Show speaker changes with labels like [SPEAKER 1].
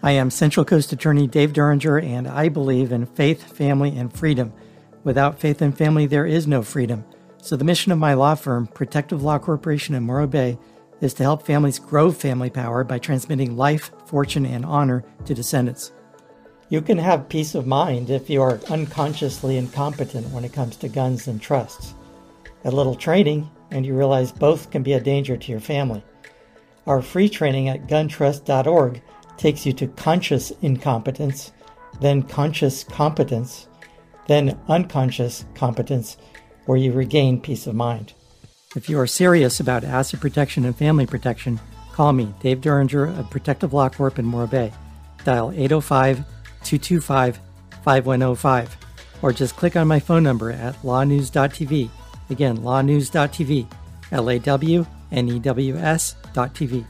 [SPEAKER 1] I am Central Coast Attorney Dave Duringer, and I believe in faith, family, and freedom. Without faith and family, there is no freedom. So, the mission of my law firm, Protective Law Corporation in Morro Bay, is to help families grow family power by transmitting life, fortune, and honor to descendants. You can have peace of mind if you are unconsciously incompetent when it comes to guns and trusts. A little training, and you realize both can be a danger to your family. Our free training at guntrust.org takes you to conscious incompetence, then conscious competence, then unconscious competence, where you regain peace of mind. If you are serious about asset protection and family protection, call me, Dave Duringer of Protective Law Corp in Morro Bay. Dial 805 225 5105, or just click on my phone number at lawnews.tv. Again, lawnews.tv, L A W N E W S.tv.